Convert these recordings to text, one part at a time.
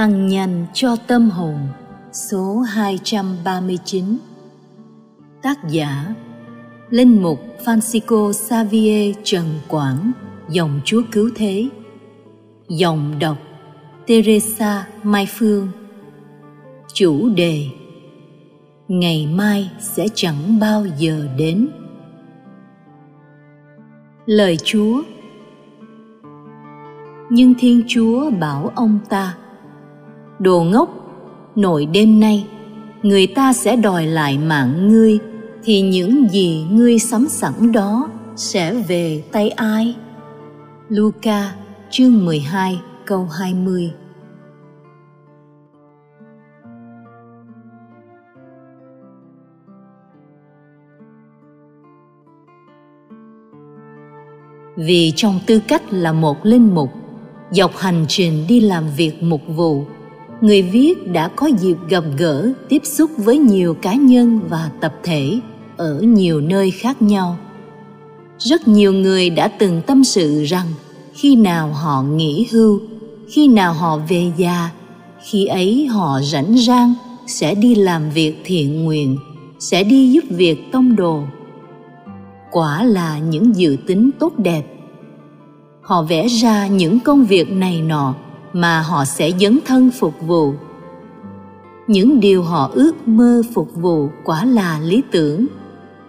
Ăn nhành cho tâm hồn, số 239 Tác giả, Linh mục Francisco Xavier Trần Quảng, Dòng Chúa Cứu Thế. Dòng đọc, Teresa Mai Phương. Chủ đề, Ngày mai sẽ chẳng bao giờ đến. Lời Chúa. Nhưng Thiên Chúa bảo ông ta Đồ ngốc, nội đêm nay người ta sẽ đòi lại mạng ngươi thì những gì ngươi sắm sẵn đó sẽ về tay ai? Luca chương 12 câu 20 Vì trong tư cách là một linh mục, dọc hành trình đi làm việc mục vụ, người viết đã có dịp gặp gỡ, tiếp xúc với nhiều cá nhân và tập thể ở nhiều nơi khác nhau. Rất nhiều người đã từng tâm sự rằng khi nào họ nghỉ hưu, khi nào họ về già, khi ấy họ rảnh rang sẽ đi làm việc thiện nguyện, sẽ đi giúp việc tông đồ. Quả là những dự tính tốt đẹp. Họ vẽ ra những công việc này nọ mà họ sẽ dấn thân phục vụ. Những điều họ ước mơ phục vụ quả là lý tưởng.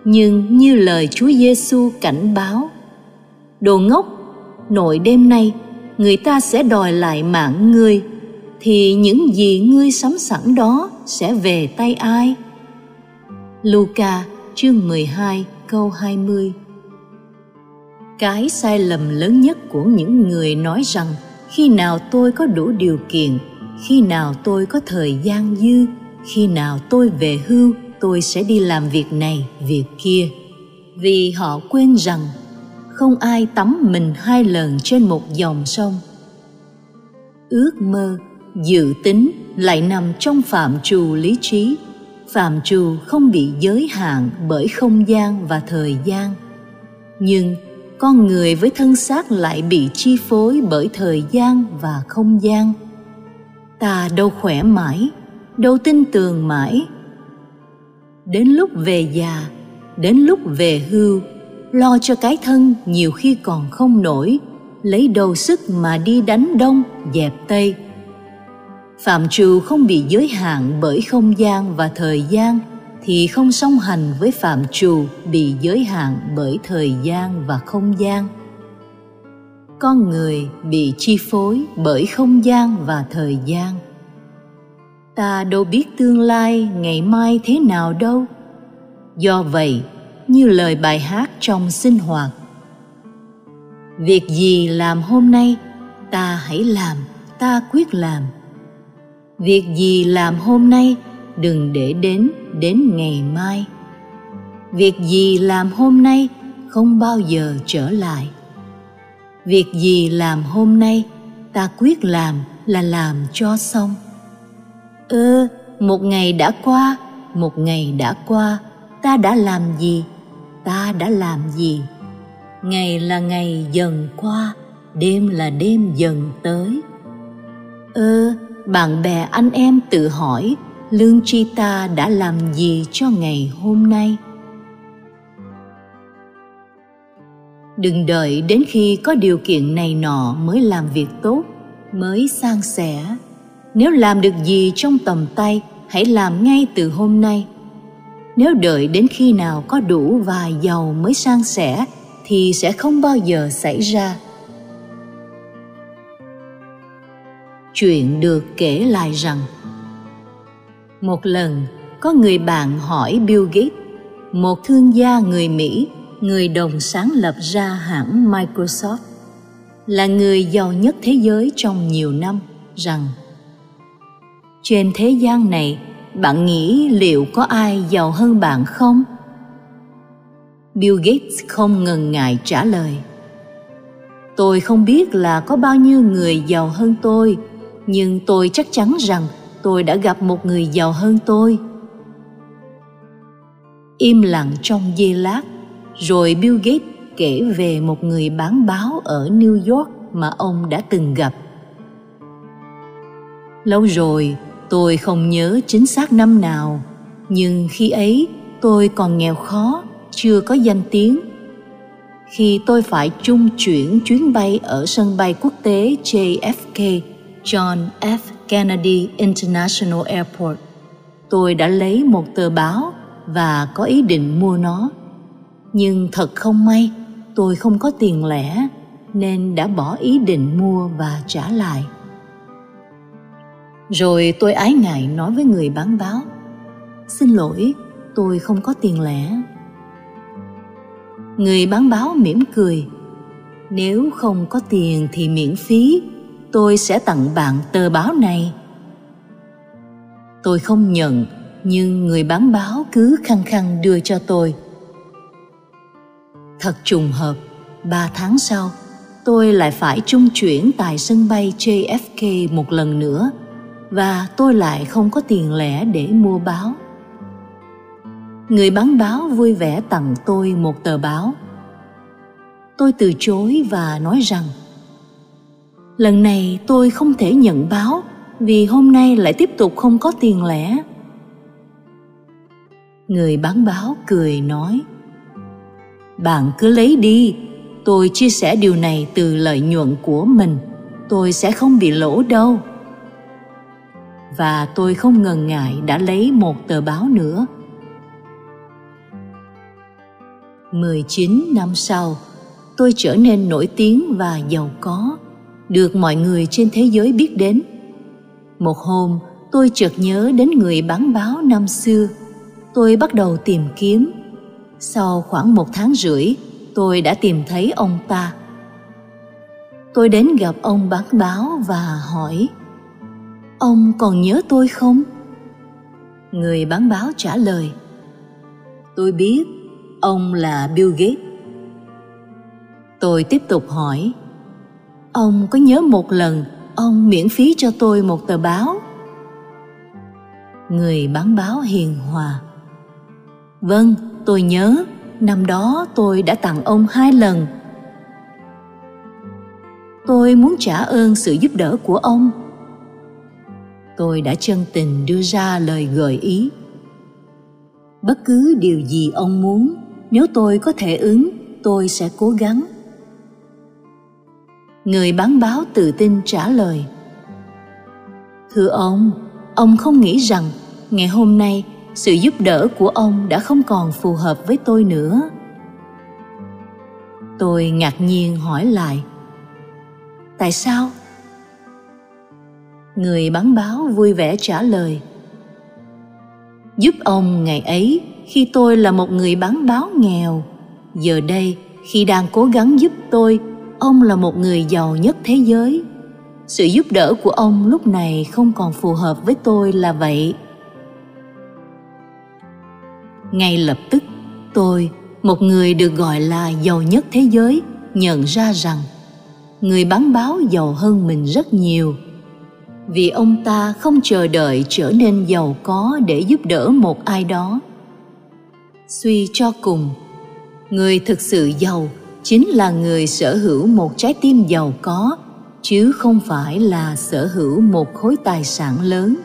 Nhưng như lời Chúa Giêsu cảnh báo, đồ ngốc, nội đêm nay người ta sẽ đòi lại mạng ngươi, thì những gì ngươi sắm sẵn đó sẽ về tay ai? Luca chương 12 câu 20 Cái sai lầm lớn nhất của những người nói rằng khi nào tôi có đủ điều kiện, khi nào tôi có thời gian dư, khi nào tôi về hưu, tôi sẽ đi làm việc này, việc kia. Vì họ quên rằng không ai tắm mình hai lần trên một dòng sông. Ước mơ, dự tính lại nằm trong phạm trù lý trí. Phạm trù không bị giới hạn bởi không gian và thời gian. Nhưng con người với thân xác lại bị chi phối bởi thời gian và không gian. Ta đâu khỏe mãi, đâu tin tưởng mãi. Đến lúc về già, đến lúc về hưu, lo cho cái thân nhiều khi còn không nổi, lấy đầu sức mà đi đánh đông, dẹp tây. Phạm trù không bị giới hạn bởi không gian và thời gian thì không song hành với phạm trù bị giới hạn bởi thời gian và không gian. Con người bị chi phối bởi không gian và thời gian. Ta đâu biết tương lai ngày mai thế nào đâu. Do vậy, như lời bài hát trong sinh hoạt, việc gì làm hôm nay, ta hãy làm, ta quyết làm. Việc gì làm hôm nay, đừng để đến đến ngày mai. Việc gì làm hôm nay không bao giờ trở lại. Việc gì làm hôm nay ta quyết làm là làm cho xong. Ơ, một ngày đã qua, một ngày đã qua, ta đã làm gì? Ta đã làm gì? Ngày là ngày dần qua, đêm là đêm dần tới. Ơ, bạn bè anh em tự hỏi lương tri ta đã làm gì cho ngày hôm nay? Đừng đợi đến khi có điều kiện này nọ mới làm việc tốt, mới san sẻ. Nếu làm được gì trong tầm tay, hãy làm ngay từ hôm nay. Nếu đợi đến khi nào có đủ và giàu mới san sẻ, thì sẽ không bao giờ xảy ra. Chuyện được kể lại rằng một lần, có người bạn hỏi bill gates, một thương gia người mỹ, người đồng sáng lập ra hãng microsoft, là người giàu nhất thế giới trong nhiều năm, rằng, trên thế gian này, bạn nghĩ liệu có ai giàu hơn bạn không? Bill gates không ngần ngại trả lời, tôi không biết là có bao nhiêu người giàu hơn tôi, nhưng tôi chắc chắn rằng tôi đã gặp một người giàu hơn tôi. Im lặng trong giây lát, rồi bill gates kể về một người bán báo ở new york mà ông đã từng gặp. Lâu rồi, tôi không nhớ chính xác năm nào, nhưng khi ấy, tôi còn nghèo khó, chưa có danh tiếng. Khi tôi phải trung chuyển chuyến bay ở sân bay quốc tế JFK John F. Kennedy International Airport. Tôi đã lấy một tờ báo và có ý định mua nó. Nhưng thật không may, tôi không có tiền lẻ nên đã bỏ ý định mua và trả lại. Rồi tôi ái ngại nói với người bán báo, xin lỗi, tôi không có tiền lẻ. Người bán báo mỉm cười, nếu không có tiền thì miễn phí tôi sẽ tặng bạn tờ báo này. Tôi không nhận, nhưng người bán báo cứ khăng khăng đưa cho tôi. Thật trùng hợp, ba tháng sau, tôi lại phải trung chuyển tại sân bay jfk một lần nữa, và tôi lại không có tiền lẻ để mua báo. Người bán báo vui vẻ tặng tôi một tờ báo. Tôi từ chối và nói rằng lần này tôi không thể nhận báo vì hôm nay lại tiếp tục không có tiền lẻ. Người bán báo cười nói bạn cứ lấy đi tôi chia sẻ điều này từ lợi nhuận của mình tôi sẽ không bị lỗ đâu. Và tôi không ngần ngại đã lấy một tờ báo nữa. 19 năm sau, tôi trở nên nổi tiếng và giàu có, được mọi người trên thế giới biết đến. Một hôm, tôi chợt nhớ đến người bán báo năm xưa. Tôi bắt đầu tìm kiếm. Sau khoảng một tháng rưỡi, tôi đã tìm thấy ông ta. Tôi đến gặp ông bán báo và hỏi Ông còn nhớ tôi không? Người bán báo trả lời Tôi biết Ông là Bill Gates. Tôi tiếp tục hỏi, ông có nhớ một lần ông miễn phí cho tôi một tờ báo? Người bán báo hiền hòa. Vâng, tôi nhớ, năm đó tôi đã tặng ông hai lần. Tôi muốn trả ơn sự giúp đỡ của ông. Tôi đã chân tình đưa ra lời gợi ý. Bất cứ điều gì ông muốn nếu tôi có thể ứng tôi sẽ cố gắng người bán báo tự tin trả lời. Thưa ông ông không nghĩ rằng ngày hôm nay sự giúp đỡ của ông đã không còn phù hợp với tôi nữa. Tôi ngạc nhiên hỏi lại. Tại sao? Người bán báo vui vẻ trả lời. Giúp ông ngày ấy khi tôi là một người bán báo nghèo. Giờ đây khi đang cố gắng giúp tôi ông là một người giàu nhất thế giới. Sự giúp đỡ của ông lúc này không còn phù hợp với tôi là vậy. Ngay lập tức, tôi, một người được gọi là giàu nhất thế giới, nhận ra rằng người bán báo giàu hơn mình rất nhiều. Vì ông ta không chờ đợi trở nên giàu có để giúp đỡ một ai đó. Suy cho cùng, người thực sự giàu chính là người sở hữu một trái tim giàu có, chứ không phải là sở hữu một khối tài sản lớn.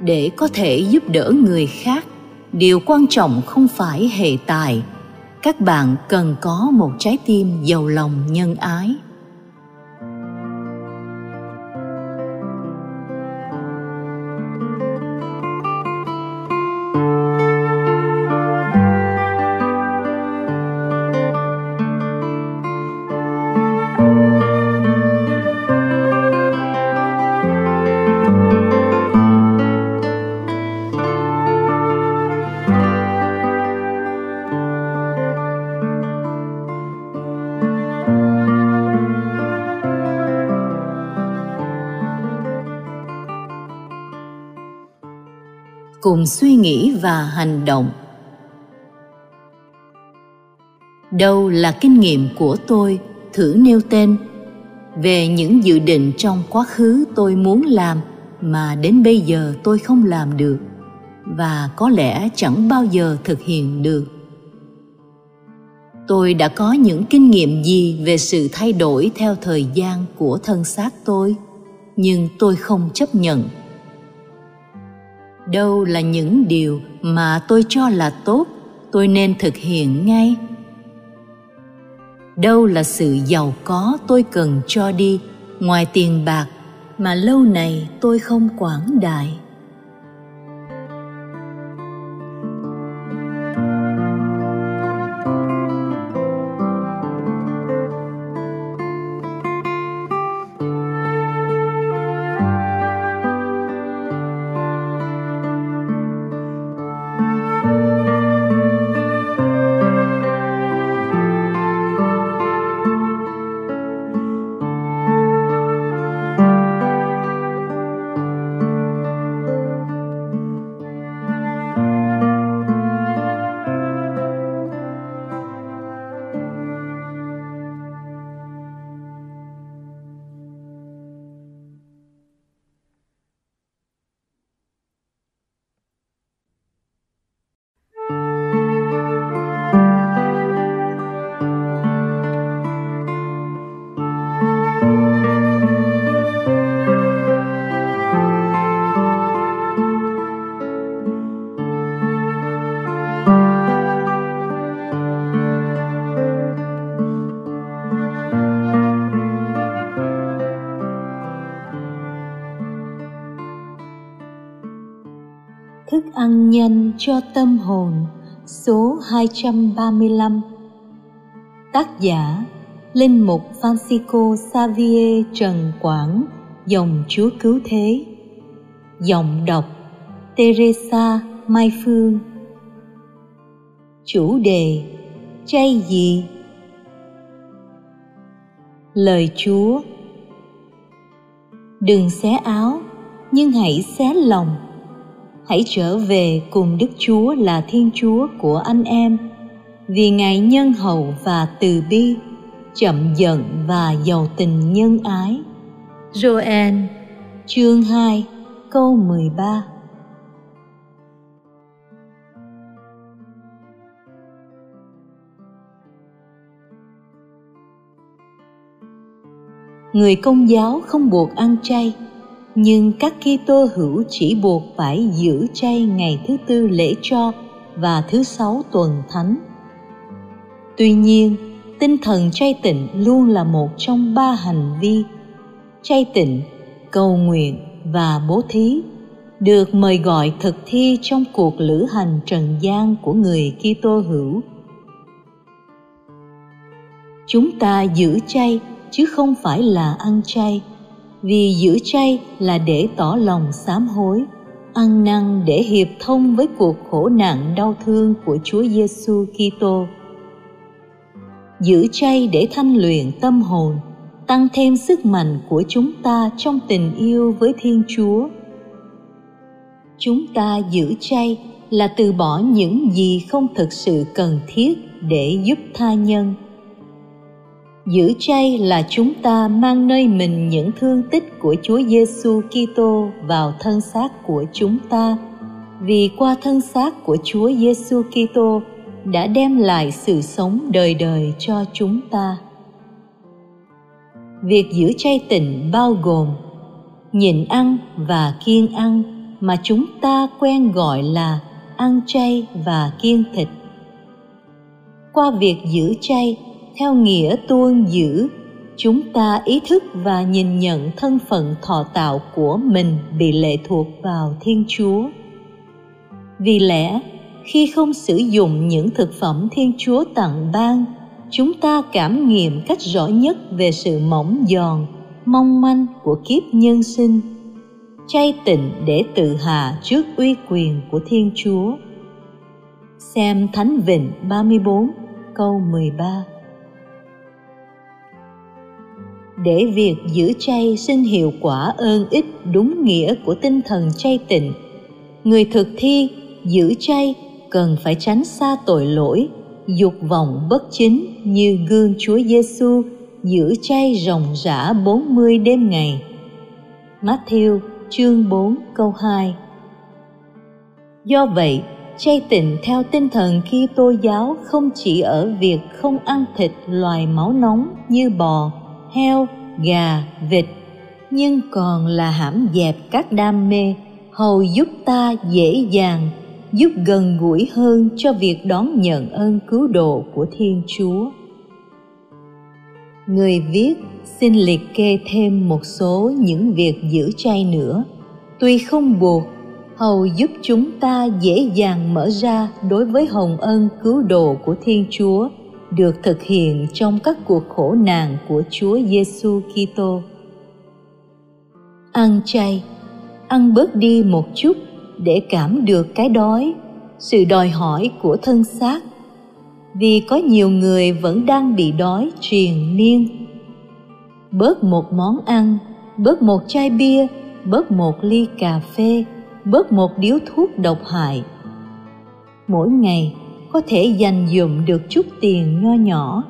Để có thể giúp đỡ người khác, điều quan trọng không phải hệ tài. Các bạn cần có một trái tim giàu lòng nhân ái. Cùng suy nghĩ và hành động. Đâu là kinh nghiệm của tôi thử nêu tên về những dự định trong quá khứ tôi muốn làm mà đến bây giờ tôi không làm được và có lẽ chẳng bao giờ thực hiện được. Tôi đã có những kinh nghiệm gì về sự thay đổi theo thời gian của thân xác tôi, nhưng tôi không chấp nhận đâu là những điều mà tôi cho là tốt, tôi nên thực hiện ngay. Đâu là sự giàu có tôi cần cho đi, ngoài tiền bạc mà lâu này tôi không quảng đại. 235 Tác giả Linh mục Francisco Xavier Trần Quảng Dòng Chúa Cứu Thế. Giọng đọc Teresa Mai Phương. Chủ đề Chay gì? Lời Chúa. Đừng xé áo, nhưng hãy xé lòng hãy trở về cùng Đức Chúa là Thiên Chúa của anh em, vì Ngài nhân hậu và từ bi, chậm giận và giàu tình nhân ái. Joel. Chương 2 câu 13 Người công giáo không buộc ăn chay nhưng các Kitô hữu chỉ buộc phải giữ chay ngày thứ tư lễ cho và thứ sáu tuần thánh. Tuy nhiên, tinh thần chay tịnh luôn là một trong ba hành vi chay tịnh, cầu nguyện và bố thí được mời gọi thực thi trong cuộc lữ hành trần gian của người Kitô hữu. Chúng ta giữ chay chứ không phải là ăn chay vì giữ chay là để tỏ lòng sám hối ăn năn để hiệp thông với cuộc khổ nạn đau thương của Chúa Giêsu Kitô. Giữ chay để thanh luyện tâm hồn, tăng thêm sức mạnh của chúng ta trong tình yêu với Thiên Chúa. Chúng ta giữ chay là từ bỏ những gì không thực sự cần thiết để giúp tha nhân Giữ chay là chúng ta mang nơi mình những thương tích của Chúa Giêsu Kitô vào thân xác của chúng ta, vì qua thân xác của Chúa Giêsu Kitô đã đem lại sự sống đời đời cho chúng ta. Việc giữ chay tịnh bao gồm nhịn ăn và kiêng ăn mà chúng ta quen gọi là ăn chay và kiêng thịt. Qua việc giữ chay, theo nghĩa tuôn giữ, chúng ta ý thức và nhìn nhận thân phận thọ tạo của mình bị lệ thuộc vào thiên chúa vì lẽ, khi không sử dụng những thực phẩm thiên chúa tặng ban, chúng ta cảm nghiệm cách rõ nhất về sự mỏng giòn, mong manh của kiếp nhân sinh, chay tịnh để tự hạ trước uy quyền của Thiên Chúa. Xem Thánh Vịnh 34 câu 13 để việc giữ chay sinh hiệu quả ơn ích đúng nghĩa của tinh thần chay tịnh người thực thi giữ chay cần phải tránh xa tội lỗi dục vọng bất chính như gương Chúa Giêsu giữ chay ròng rã 40 đêm ngày. Matthew chương 4 câu 2 Do vậy, chay tịnh theo tinh thần khi tô giáo không chỉ ở việc không ăn thịt loài máu nóng như bò, heo, gà, vịt nhưng còn là hãm dẹp các đam mê hầu giúp ta dễ dàng giúp gần gũi hơn cho việc đón nhận ơn cứu độ của thiên chúa. Người viết xin liệt kê thêm một số những việc giữ chay nữa. Tuy không buộc hầu giúp chúng ta dễ dàng mở ra đối với hồng ân cứu độ của thiên chúa được thực hiện trong các cuộc khổ nạn của chúa giêsu kitô. Ăn chay, ăn bớt đi một chút để cảm được cái đói, sự đòi hỏi của thân xác. Vì có nhiều người vẫn đang bị đói triền miên. Bớt một món ăn, bớt một chai bia, bớt một ly cà phê, bớt một điếu thuốc độc hại. Mỗi ngày có thể dành dụm được chút tiền nho nhỏ.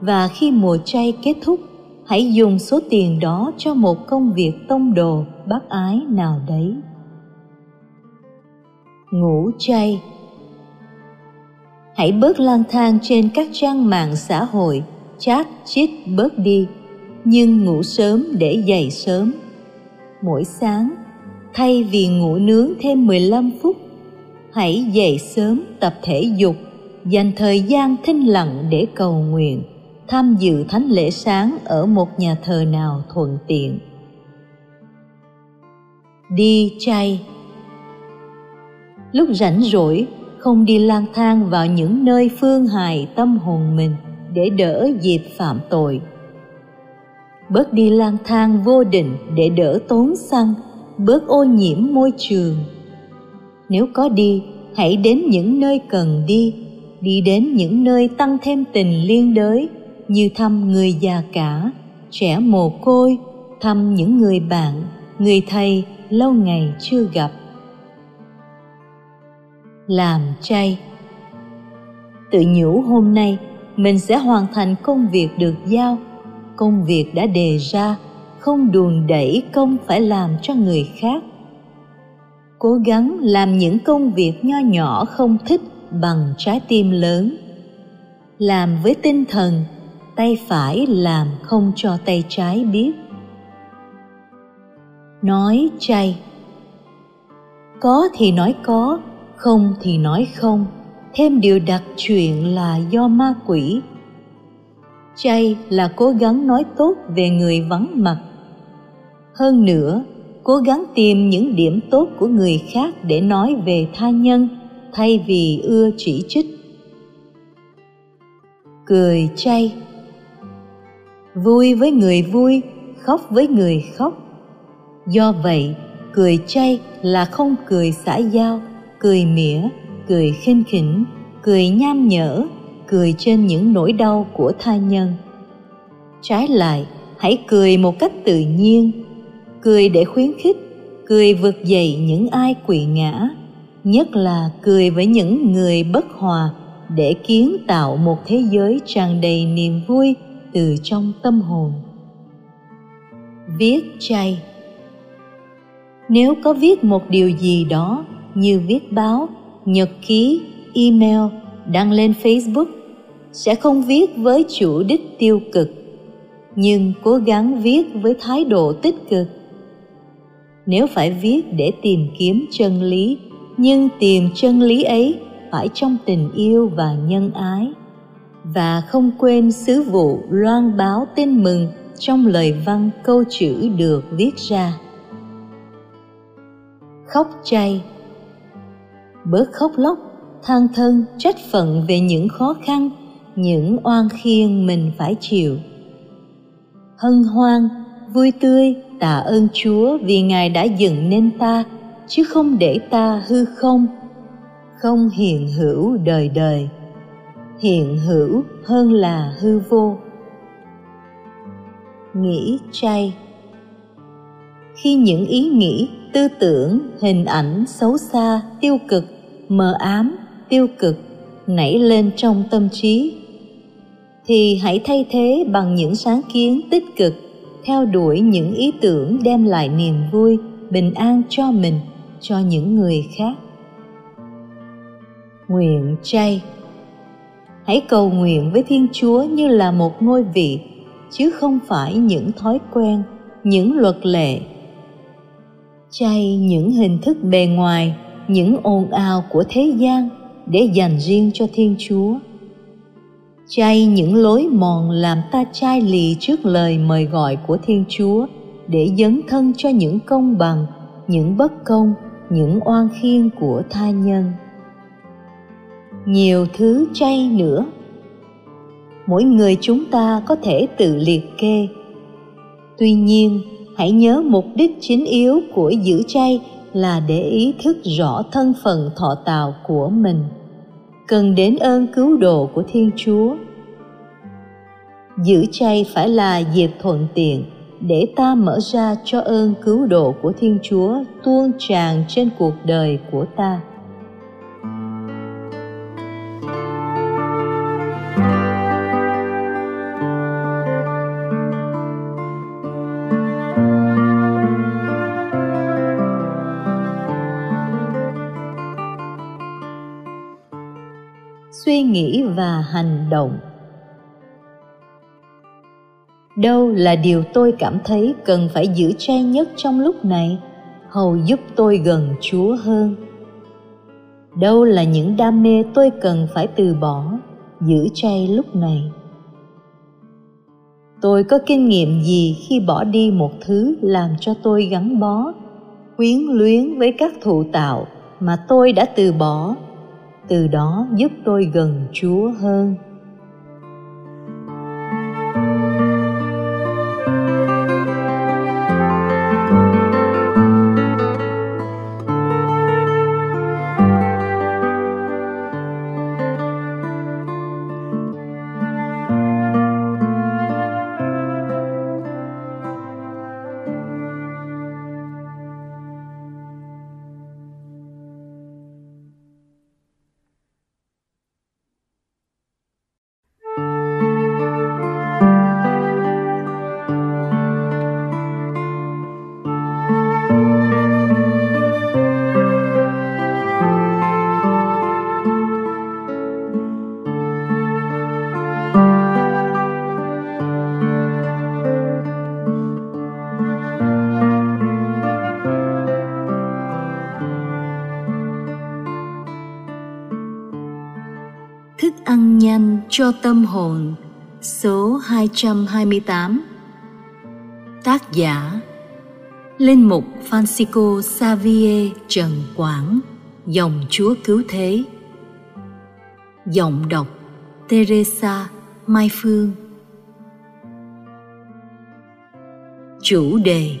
Và khi mùa chay kết thúc, hãy dùng số tiền đó cho một công việc tông đồ bác ái nào đấy. Ngủ chay hãy bớt lang thang trên các trang mạng xã hội, chat chít bớt đi, nhưng ngủ sớm để dậy sớm. Mỗi sáng, thay vì ngủ nướng thêm 15 phút hãy dậy sớm tập thể dục, dành thời gian thinh lặng để cầu nguyện, tham dự thánh lễ sáng ở một nhà thờ nào thuận tiện. Đi chay. Lúc rảnh rỗi, không đi lang thang vào những nơi phương hài tâm hồn mình để đỡ dịp phạm tội. Bớt đi lang thang vô định để đỡ tốn xăng, bớt ô nhiễm môi trường nếu có đi, hãy đến những nơi cần đi. Đi đến những nơi tăng thêm tình liên đới, như thăm người già cả, trẻ mồ côi, thăm những người bạn, người thầy lâu ngày chưa gặp. Làm chay. Tự nhủ hôm nay, mình sẽ hoàn thành công việc được giao. Công việc đã đề ra, không đùn đẩy công phải làm cho người khác cố gắng làm những công việc nho nhỏ không thích bằng trái tim lớn. Làm với tinh thần, tay phải làm không cho tay trái biết. Nói chay, có thì nói có, không thì nói không, thêm điều đặc chuyện là do ma quỷ. Chay là cố gắng nói tốt về người vắng mặt. Hơn nữa cố gắng tìm những điểm tốt của người khác để nói về tha nhân, thay vì ưa chỉ trích. Cười chay. Vui với người vui, khóc với người khóc. Do vậy, cười chay là không cười xã giao, cười mỉa, cười khinh khỉnh, cười nham nhở, cười trên những nỗi đau của tha nhân. Trái lại, hãy cười một cách tự nhiên cười để khuyến khích, cười vực dậy những ai quỵ ngã, nhất là cười với những người bất hòa để kiến tạo một thế giới tràn đầy niềm vui từ trong tâm hồn. Viết chay. Nếu có viết một điều gì đó như viết báo, nhật ký, email đăng lên facebook, sẽ không viết với chủ đích tiêu cực, nhưng cố gắng viết với thái độ tích cực nếu phải viết để tìm kiếm chân lý, nhưng tìm chân lý ấy phải trong tình yêu và nhân ái. Và không quên sứ vụ loan báo tin mừng trong lời văn câu chữ được viết ra. Khóc chay. Bớt khóc lóc, than thân, trách phận về những khó khăn, những oan khiên mình phải chịu. Hân hoan, vui tươi tạ ơn chúa vì ngài đã dựng nên ta, chứ không để ta hư không. Không hiện hữu đời đời, hiện hữu hơn là hư vô. Nghĩ chay. Khi những ý nghĩ, tư tưởng, hình ảnh xấu xa, tiêu cực, mờ ám, tiêu cực nảy lên trong tâm trí, thì hãy thay thế bằng những sáng kiến tích cực theo đuổi những ý tưởng đem lại niềm vui, bình an cho mình, cho những người khác. Nguyện chay. Hãy cầu nguyện với thiên chúa như là một ngôi vị, chứ không phải những thói quen, những luật lệ. Chay những hình thức bề ngoài, những ồn ào của thế gian để dành riêng cho thiên chúa chay những lối mòn làm ta chai lì trước lời mời gọi của thiên chúa, để dấn thân cho những công bằng, những bất công, những oan khiên của tha nhân. Nhiều thứ chay nữa. Mỗi người chúng ta có thể tự liệt kê. Tuy nhiên, hãy nhớ mục đích chính yếu của giữ chay là để ý thức rõ thân phận thọ tạo của mình cần đến ơn cứu độ của thiên chúa. Giữ chay phải là dịp thuận tiện để ta mở ra cho ơn cứu độ của thiên chúa tuôn tràn trên cuộc đời của ta. Nghĩ và hành động. Đâu là điều tôi cảm thấy cần phải giữ chay nhất trong lúc này, hầu giúp tôi gần chúa hơn. Đâu là những đam mê tôi cần phải từ bỏ, giữ chay lúc này. Tôi có kinh nghiệm gì khi bỏ đi một thứ làm cho tôi gắn bó, quyến luyến với các thụ tạo mà tôi đã từ bỏ? Từ đó giúp tôi gần chúa hơn. Thức ăn nhan cho tâm hồn. Số 228 Tác giả Linh mục Francisco Xavier Trần Quảng. Dòng Chúa Cứu Thế. Giọng đọc Teresa Mai Phương. Chủ đề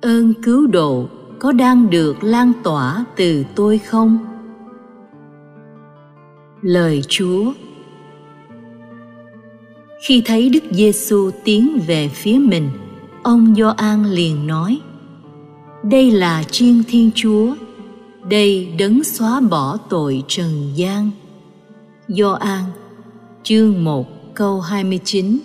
Ơn cứu độ có đang được lan tỏa từ tôi không? Lời Chúa. Khi thấy Đức Giêsu tiến về phía mình, ông Gioan liền nói: Đây là chiên Thiên Chúa, đây đấng xóa bỏ tội trần gian. Gioan chương 1 câu 29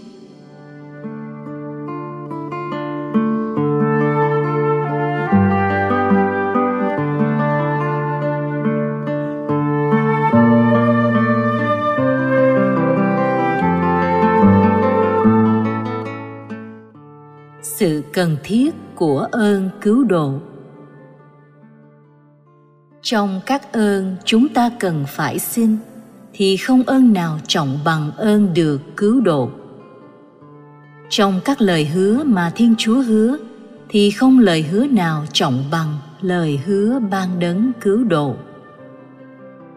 cần thiết của ơn cứu độ. Trong các ơn chúng ta cần phải xin, thì không ơn nào trọng bằng ơn được cứu độ. Trong các lời hứa mà thiên chúa hứa, thì không lời hứa nào trọng bằng lời hứa ban đấng cứu độ.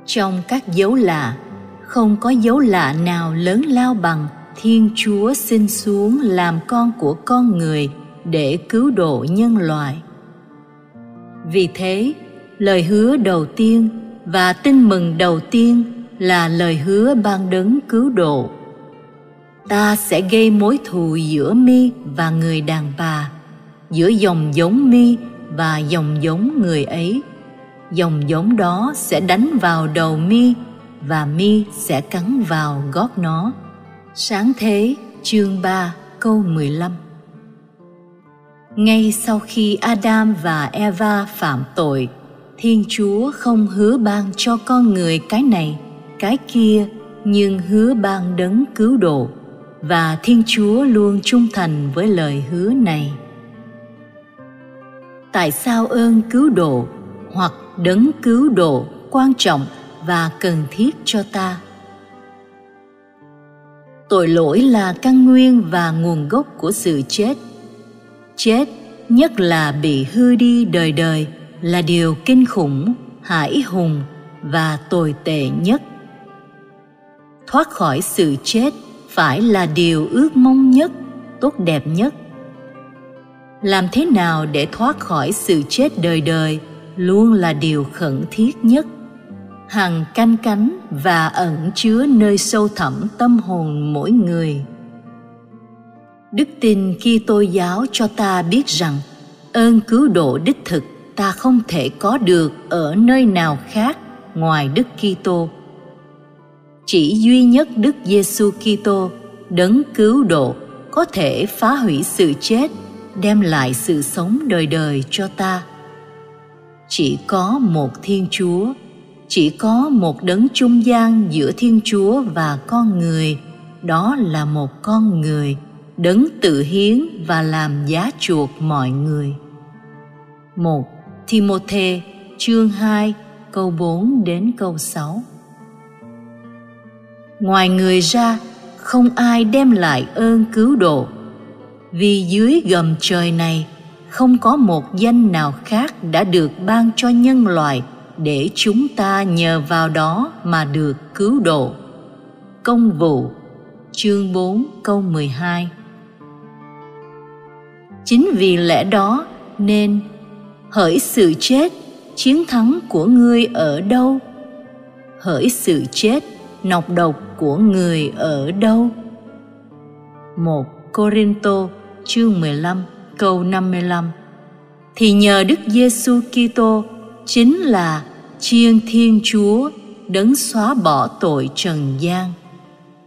Trong các dấu lạ, không có dấu lạ nào lớn lao bằng thiên chúa xin xuống làm con của con người để cứu độ nhân loại. Vì thế, lời hứa đầu tiên và tin mừng đầu tiên là lời hứa ban đấng cứu độ. Ta sẽ gây mối thù giữa mi và người đàn bà, giữa dòng giống mi và dòng giống người ấy. Dòng giống đó sẽ đánh vào đầu mi và mi sẽ cắn vào gót nó. Sáng thế, chương 3 câu 15 ngay sau khi Adam và Eva phạm tội, Thiên Chúa không hứa ban cho con người cái này, cái kia, nhưng hứa ban đấng cứu độ. và thiên chúa luôn trung thành với lời hứa này. Tại sao ơn cứu độ hoặc đấng cứu độ quan trọng và cần thiết cho ta? Tội lỗi là căn nguyên và nguồn gốc của sự chết chết, nhất là bị hư đi đời đời, là điều kinh khủng, hãi hùng và tồi tệ nhất. Thoát khỏi sự chết phải là điều ước mong nhất, tốt đẹp nhất. Làm thế nào để thoát khỏi sự chết đời đời luôn là điều khẩn thiết nhất. Hằng canh cánh và ẩn chứa nơi sâu thẳm tâm hồn mỗi người đức tin khi tôi giáo cho ta biết rằng ơn cứu độ đích thực ta không thể có được ở nơi nào khác ngoài Đức Kitô. Chỉ duy nhất Đức Giêsu Kitô, đấng cứu độ, có thể phá hủy sự chết, đem lại sự sống đời đời cho ta. Chỉ có một Thiên Chúa, chỉ có một đấng trung gian giữa Thiên Chúa và con người, đó là một con người, đấng tự hiến và làm giá chuộc mọi người. 1. Timôthê chương 2 câu 4 đến câu 6 Ngoài người ra, không ai đem lại ơn cứu độ, vì dưới gầm trời này không có một danh nào khác đã được ban cho nhân loại để chúng ta nhờ vào đó mà được cứu độ. Công vụ chương 4 câu 12 Chính vì lẽ đó nên hỡi sự chết, chiến thắng của ngươi ở đâu? Hỡi sự chết, nọc độc của người ở đâu? Một Corinto chương 15 câu 55 thì nhờ Đức Giêsu Kitô, chính là chiên Thiên Chúa, đấng xóa bỏ tội trần gian.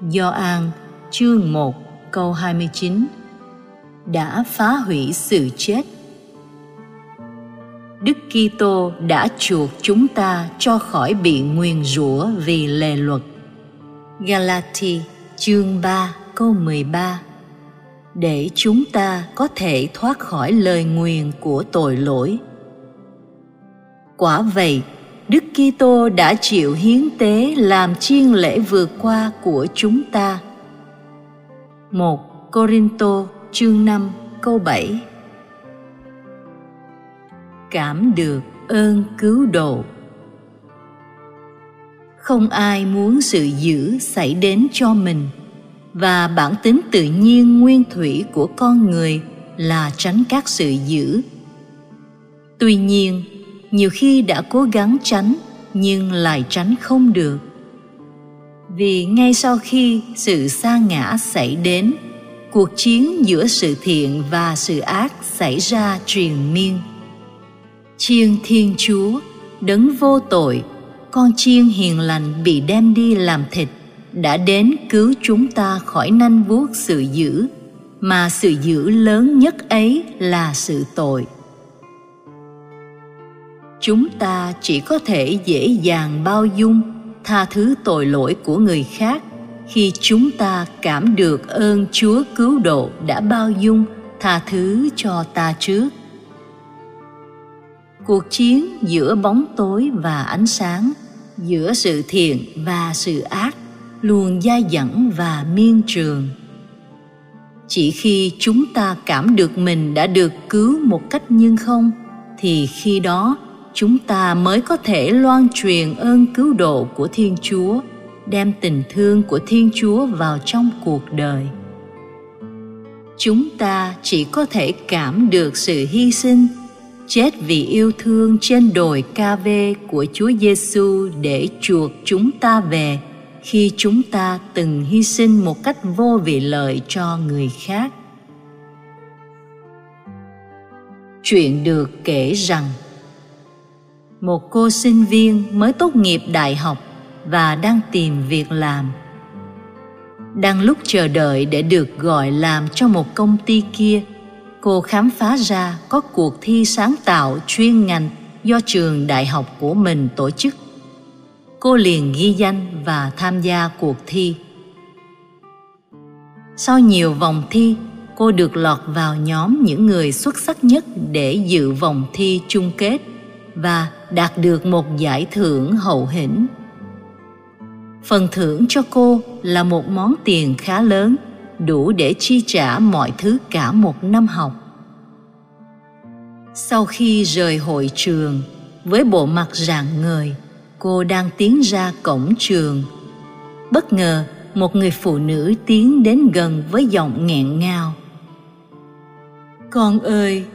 Gioan chương 1 câu 29 đã phá hủy sự chết Đức Kitô đã chuộc chúng ta cho khỏi bị nguyền rủa vì lề luật. Galati chương 3 câu 13 để chúng ta có thể thoát khỏi lời nguyền của tội lỗi. Quả vậy, Đức Kitô đã chịu hiến tế làm chiên lễ vượt qua của chúng ta. 1 Corinto chương 5 câu 7 cảm được ơn cứu độ. Không ai muốn sự dữ xảy đến cho mình, và bản tính tự nhiên nguyên thủy của con người là tránh các sự dữ. Tuy nhiên, nhiều khi đã cố gắng tránh, nhưng lại tránh không được. Vì ngay sau khi sự sa ngã xảy đến cuộc chiến giữa sự thiện và sự ác xảy ra truyền miên. Chiên thiên chúa, đấng vô tội, con chiên hiền lành bị đem đi làm thịt, đã đến cứu chúng ta khỏi nanh vuốt sự dữ, mà sự dữ lớn nhất ấy là sự tội. Chúng ta chỉ có thể dễ dàng bao dung, tha thứ tội lỗi của người khác khi chúng ta cảm được ơn chúa cứu độ đã bao dung, tha thứ cho ta trước. Cuộc chiến giữa bóng tối và ánh sáng, giữa sự thiện và sự ác, luôn dai dẳng và miên trường. Chỉ khi chúng ta cảm được mình đã được cứu một cách nhưng không, thì khi đó, chúng ta mới có thể loan truyền ơn cứu độ của thiên chúa đem tình thương của thiên chúa vào trong cuộc đời chúng ta chỉ có thể cảm được sự hy sinh, chết vì yêu thương trên đồi ca vê của Chúa Giêsu để chuộc chúng ta về khi chúng ta từng hy sinh một cách vô vị lợi cho người khác. Chuyện được kể rằng, một cô sinh viên mới tốt nghiệp đại học và đang tìm việc làm. Đang lúc chờ đợi để được gọi làm cho một công ty kia, cô khám phá ra có cuộc thi sáng tạo chuyên ngành do trường đại học của mình tổ chức. Cô liền ghi danh và tham gia cuộc thi. Sau nhiều vòng thi, cô được lọt vào nhóm những người xuất sắc nhất để dự vòng thi chung kết và đạt được một giải thưởng hậu hĩnh phần thưởng cho cô là một món tiền khá lớn, đủ để chi trả mọi thứ cả một năm học. Sau khi rời hội trường, với bộ mặt rạng ngời, cô đang tiến ra cổng trường. Bất ngờ, một người phụ nữ tiến đến gần với giọng nghẹn ngào. Con ơi,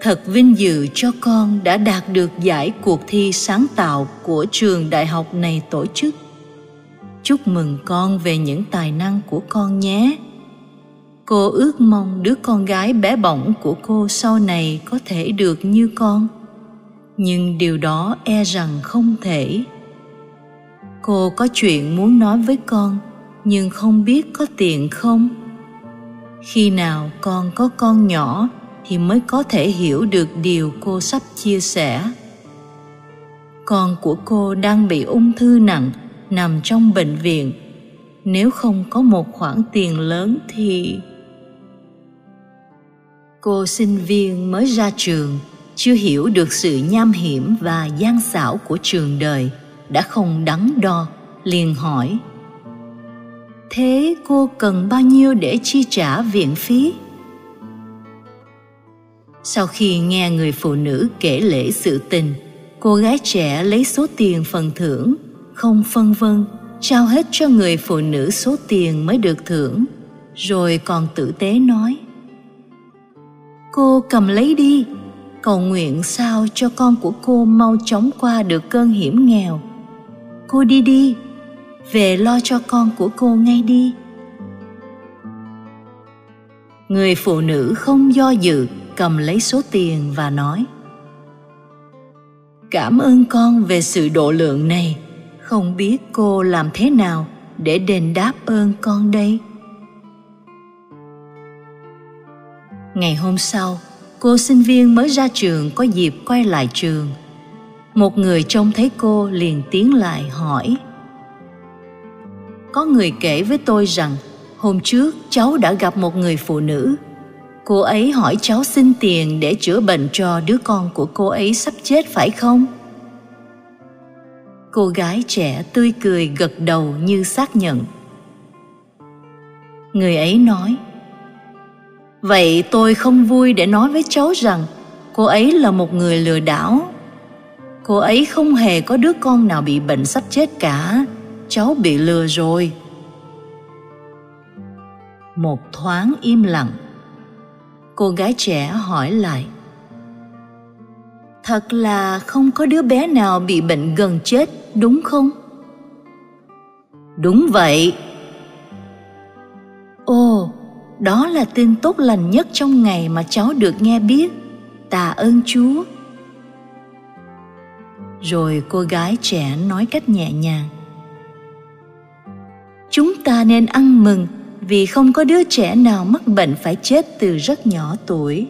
thật vinh dự cho con đã đạt được giải cuộc thi sáng tạo của trường đại học này tổ chức chúc mừng con về những tài năng của con nhé. Cô ước mong đứa con gái bé bỏng của cô sau này có thể được như con. Nhưng điều đó e rằng không thể. Cô có chuyện muốn nói với con, nhưng không biết có tiện không. Khi nào con có con nhỏ thì mới có thể hiểu được điều cô sắp chia sẻ. Con của cô đang bị ung thư nặng nằm trong bệnh viện. Nếu không có một khoản tiền lớn thì cô sinh viên mới ra trường, chưa hiểu được sự nham hiểm và gian xảo của trường đời, đã không đắn đo, liền hỏi. Thế cô cần bao nhiêu để chi trả viện phí? Sau khi nghe người phụ nữ kể lễ sự tình, cô gái trẻ lấy số tiền phần thưởng không phân vân, trao hết cho người phụ nữ số tiền mới được thưởng, rồi còn tử tế nói, cô cầm lấy đi, cầu nguyện sao cho con của cô mau chóng qua được cơn hiểm nghèo. Cô đi đi, về lo cho con của cô ngay đi. Người phụ nữ không do dự, cầm lấy số tiền và nói, cảm ơn con về sự độ lượng này không biết cô làm thế nào để đền đáp ơn con đây. Ngày hôm sau, cô sinh viên mới ra trường có dịp quay lại trường. Một người trông thấy cô liền tiến lại hỏi, có người kể với tôi rằng hôm trước cháu đã gặp một người phụ nữ. Cô ấy hỏi cháu xin tiền để chữa bệnh cho đứa con của cô ấy sắp chết phải không? Cô gái trẻ tươi cười gật đầu như xác nhận. Người ấy nói, vậy tôi không vui để nói với cháu rằng cô ấy là một người lừa đảo. Cô ấy không hề có đứa con nào bị bệnh sắp chết cả. Cháu bị lừa rồi. Một thoáng im lặng. Cô gái trẻ hỏi lại, thật là không có đứa bé nào bị bệnh gần chết đúng không? Đúng vậy. Ồ, đó là tin tốt lành nhất trong ngày mà cháu được nghe biết. Tạ ơn chúa. Rồi cô gái trẻ nói cách nhẹ nhàng. Chúng ta nên ăn mừng vì không có đứa trẻ nào mắc bệnh phải chết từ rất nhỏ tuổi.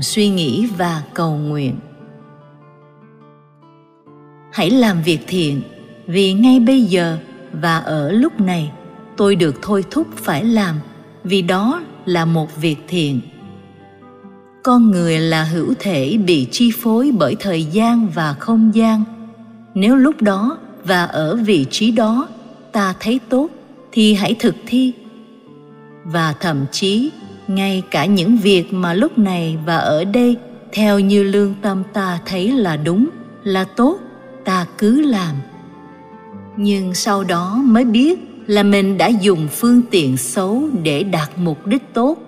Cùng suy nghĩ và cầu nguyện. Hãy làm việc thiện, vì ngay bây giờ và ở lúc này, tôi được thôi thúc phải làm, vì đó là một việc thiện. Con người là hữu thể bị chi phối bởi thời gian và không gian. Nếu lúc đó và ở vị trí đó ta thấy tốt, thì hãy thực thi. Và thậm chí ngay cả những việc mà lúc này và ở đây, theo như lương tâm ta thấy là đúng, là tốt, ta cứ làm. Nhưng sau đó mới biết là mình đã dùng phương tiện xấu để đạt mục đích tốt,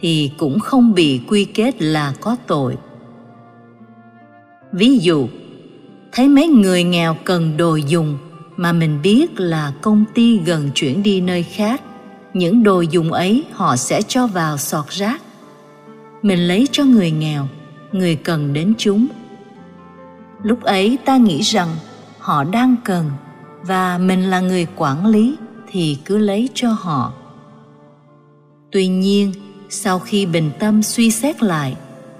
thì cũng không bị quy kết là có tội. Ví dụ, thấy mấy người nghèo cần đồ dùng mà mình biết là công ty gần chuyển đi nơi khác những đồ dùng ấy họ sẽ cho vào sọt rác. Mình lấy cho người nghèo, người cần đến chúng. Lúc ấy ta nghĩ rằng họ đang cần và mình là người quản lý thì cứ lấy cho họ. Tuy nhiên, sau khi bình tâm suy xét lại,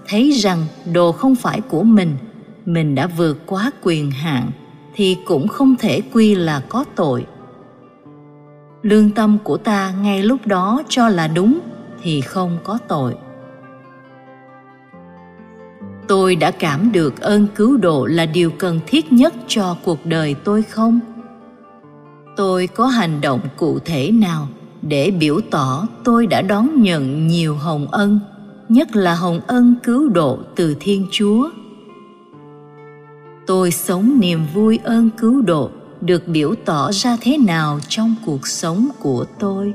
thấy rằng đồ không phải của mình mình đã vượt quá quyền hạn thì cũng không thể quy là có tội lương tâm của ta ngay lúc đó cho là đúng thì không có tội. Tôi đã cảm được ơn cứu độ là điều cần thiết nhất cho cuộc đời tôi không? Tôi có hành động cụ thể nào để biểu tỏ tôi đã đón nhận nhiều hồng ân, nhất là hồng ân cứu độ từ thiên chúa? Tôi sống niềm vui ơn cứu độ được biểu tỏ ra thế nào trong cuộc sống của tôi?